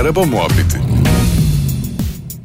Araba Muhabbeti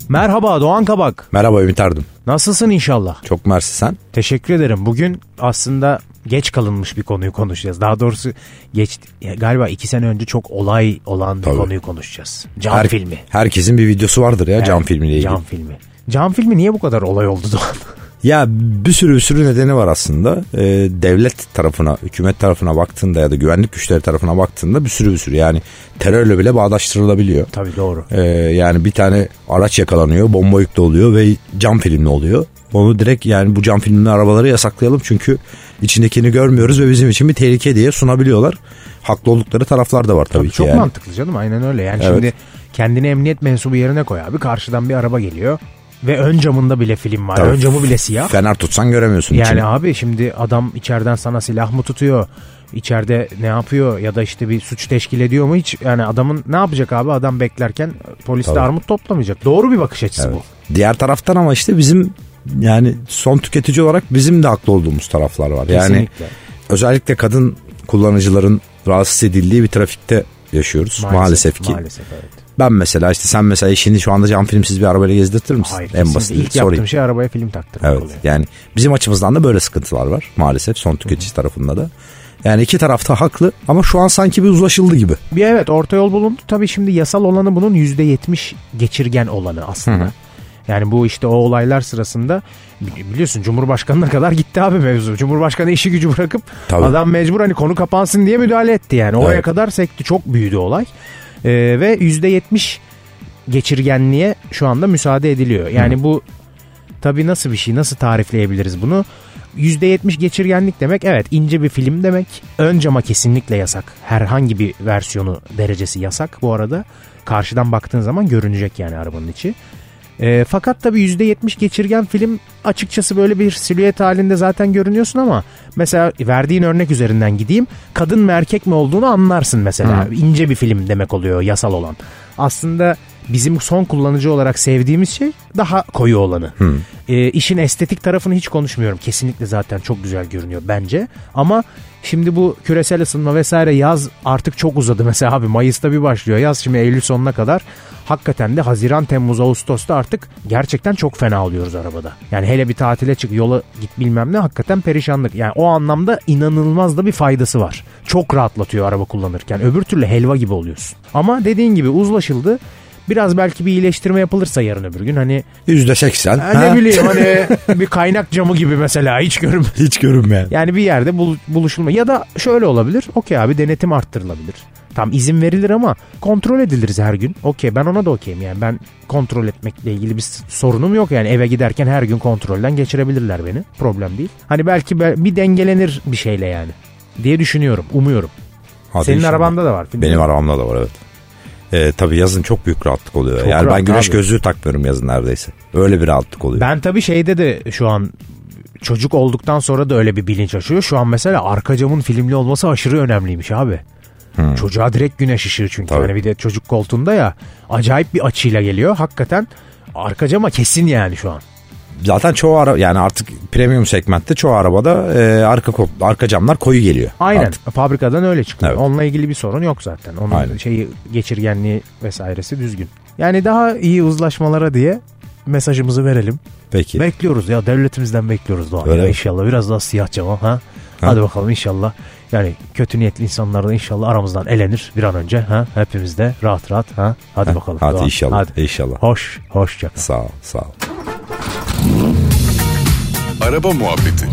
Merhaba Doğan Kabak. Merhaba Ümit Ardım. Nasılsın inşallah? Çok mersi sen. Teşekkür ederim. Bugün aslında geç kalınmış bir konuyu konuşacağız. Daha doğrusu geç galiba iki sene önce çok olay olan bir Tabii. konuyu konuşacağız. Cam Her- filmi. Herkesin bir videosu vardır ya cam Evet, filmiyle ilgili. Cam filmi. Cam filmi niye bu kadar olay oldu Doğan? Ya bir sürü bir sürü nedeni var aslında. Ee, devlet tarafına, hükümet tarafına baktığında ya da güvenlik güçleri tarafına baktığında bir sürü bir sürü yani terörle bile bağdaştırılabiliyor. Tabii doğru. Ee, yani bir tane araç yakalanıyor, bomba yüklü oluyor ve cam filmli oluyor. Onu direkt yani bu cam filmli arabaları yasaklayalım çünkü içindekini görmüyoruz ve bizim için bir tehlike diye sunabiliyorlar. Haklı oldukları taraflar da var tabii, Tabii ki çok yani. mantıklı canım aynen öyle. Yani Evet. şimdi kendini emniyet mensubu yerine koy abi. Karşıdan bir araba geliyor ve ön camında bile film var. Tabii. Ön camı bile siyah. Fener tutsan göremiyorsun Yani içini. abi şimdi adam içeriden sana silah mı tutuyor? İçeride ne yapıyor ya da işte bir suç teşkil ediyor mu hiç yani adamın ne yapacak abi adam beklerken polis de Tabii. armut toplamayacak. Doğru bir bakış açısı Evet. bu. Diğer taraftan ama işte bizim yani son tüketici olarak bizim de haklı olduğumuz taraflar var. Yani Kesinlikle. özellikle kadın kullanıcıların rahatsız edildiği bir trafikte yaşıyoruz maalesef, ki. Maalesef evet. Ben mesela işte sen mesela eşini şu anda cam filmsiz bir arabayla gezdirtir misin? Hayır en basit İlk sorayım. yaptığım şey arabaya film taktırmak Evet oluyor. yani bizim açımızdan da böyle sıkıntılar var maalesef son tüketici tarafında da. Yani iki tarafta haklı ama şu an sanki bir uzlaşıldı gibi. Bir evet orta yol bulundu. Tabii şimdi yasal olanı bunun %70 geçirgen olanı aslında. Yani bu işte o olaylar sırasında bili- biliyorsun Cumhurbaşkanı'na kadar gitti abi mevzu. Cumhurbaşkanı işi gücü bırakıp Tabii. adam mecbur hani konu kapansın diye müdahale etti yani. Oraya Evet. kadar sekti. Çok büyüdü olay. Ee, ve %70 geçirgenliğe şu anda müsaade ediliyor. Yani bu tabii nasıl bir şey nasıl tarifleyebiliriz bunu? %70 geçirgenlik demek evet ince bir film demek. Ön cama kesinlikle yasak. Herhangi bir versiyonu derecesi yasak bu arada. Karşıdan baktığın zaman görünecek yani arabanın içi. E, fakat tabii %70 geçirgen film açıkçası böyle bir silüet halinde zaten görünüyorsun ama mesela verdiğin örnek üzerinden gideyim. Kadın mı erkek mi olduğunu anlarsın mesela. İnce bir film demek oluyor yasal olan. Aslında bizim son kullanıcı olarak sevdiğimiz şey daha koyu olanı. E, işin estetik tarafını hiç konuşmuyorum. Kesinlikle zaten çok güzel görünüyor bence. Ama şimdi bu küresel ısınma vesaire yaz artık çok uzadı. Mesela abi Mayıs'ta bir başlıyor yaz şimdi Eylül sonuna kadar. Hakikaten de Haziran, Temmuz, Ağustos'ta artık gerçekten çok fena alıyoruz arabada. Yani hele bir tatile çık yola git bilmem ne hakikaten perişanlık. Yani o anlamda inanılmaz da bir faydası var. Çok rahatlatıyor araba kullanırken. Öbür türlü helva gibi oluyorsun. Ama dediğin gibi uzlaşıldı. Biraz belki bir iyileştirme yapılırsa yarın öbür gün hani Yüzde seksen. Ne bileyim hani bir kaynak camı gibi mesela hiç görün. Hiç görünmeyen. Yani bir yerde bul- buluşulma ya da şöyle olabilir. Okey abi denetim arttırılabilir. Tam izin verilir ama kontrol ediliriz her gün. Okey ben ona da okeyim yani ben kontrol etmekle ilgili bir sorunum yok yani eve giderken her gün kontrolden geçirebilirler beni. Problem değil. Hani belki be- bir dengelenir bir şeyle yani diye düşünüyorum, umuyorum. Hadi Senin inşallah. arabanda da var. Benim arabamda da var evet. Ee, tabii yazın çok büyük rahatlık oluyor. Çok yani rahat ben güneş abi. gözlüğü takmıyorum yazın neredeyse. Öyle bir rahatlık oluyor. Ben tabii şeyde de şu an çocuk olduktan sonra da öyle bir bilinç açıyor. Şu an mesela arka camın filmli olması aşırı önemliymiş abi. Çocuğa direkt güneş ışığı çünkü. Tabii. Yani bir de çocuk koltuğunda ya acayip bir açıyla geliyor. Hakikaten arka cama kesin yani şu an. Zaten çoğu araba yani artık premium segmentte çoğu arabada e, arka arka camlar koyu geliyor. Aynen. Artık. Fabrikadan öyle çıkıyor. Evet. Onunla ilgili bir sorun yok zaten. Onun Aynen. şeyi geçirgenliği vesairesi düzgün. Yani daha iyi uzlaşmalara diye mesajımızı verelim. Peki. Bekliyoruz ya devletimizden bekliyoruz Doğan. Öyle ya. İnşallah biraz daha siyah cama ha. Hadi bakalım inşallah. Yani kötü niyetli insanlar da inşallah aramızdan elenir bir an önce ha. Hepimiz de rahat rahat ha. Hadi Heh, bakalım. hadi Doğan. inşallah, Hadi. inşallah. Hoş, hoşça kal. Sağ ol, sağ ol. Araba Muhabbeti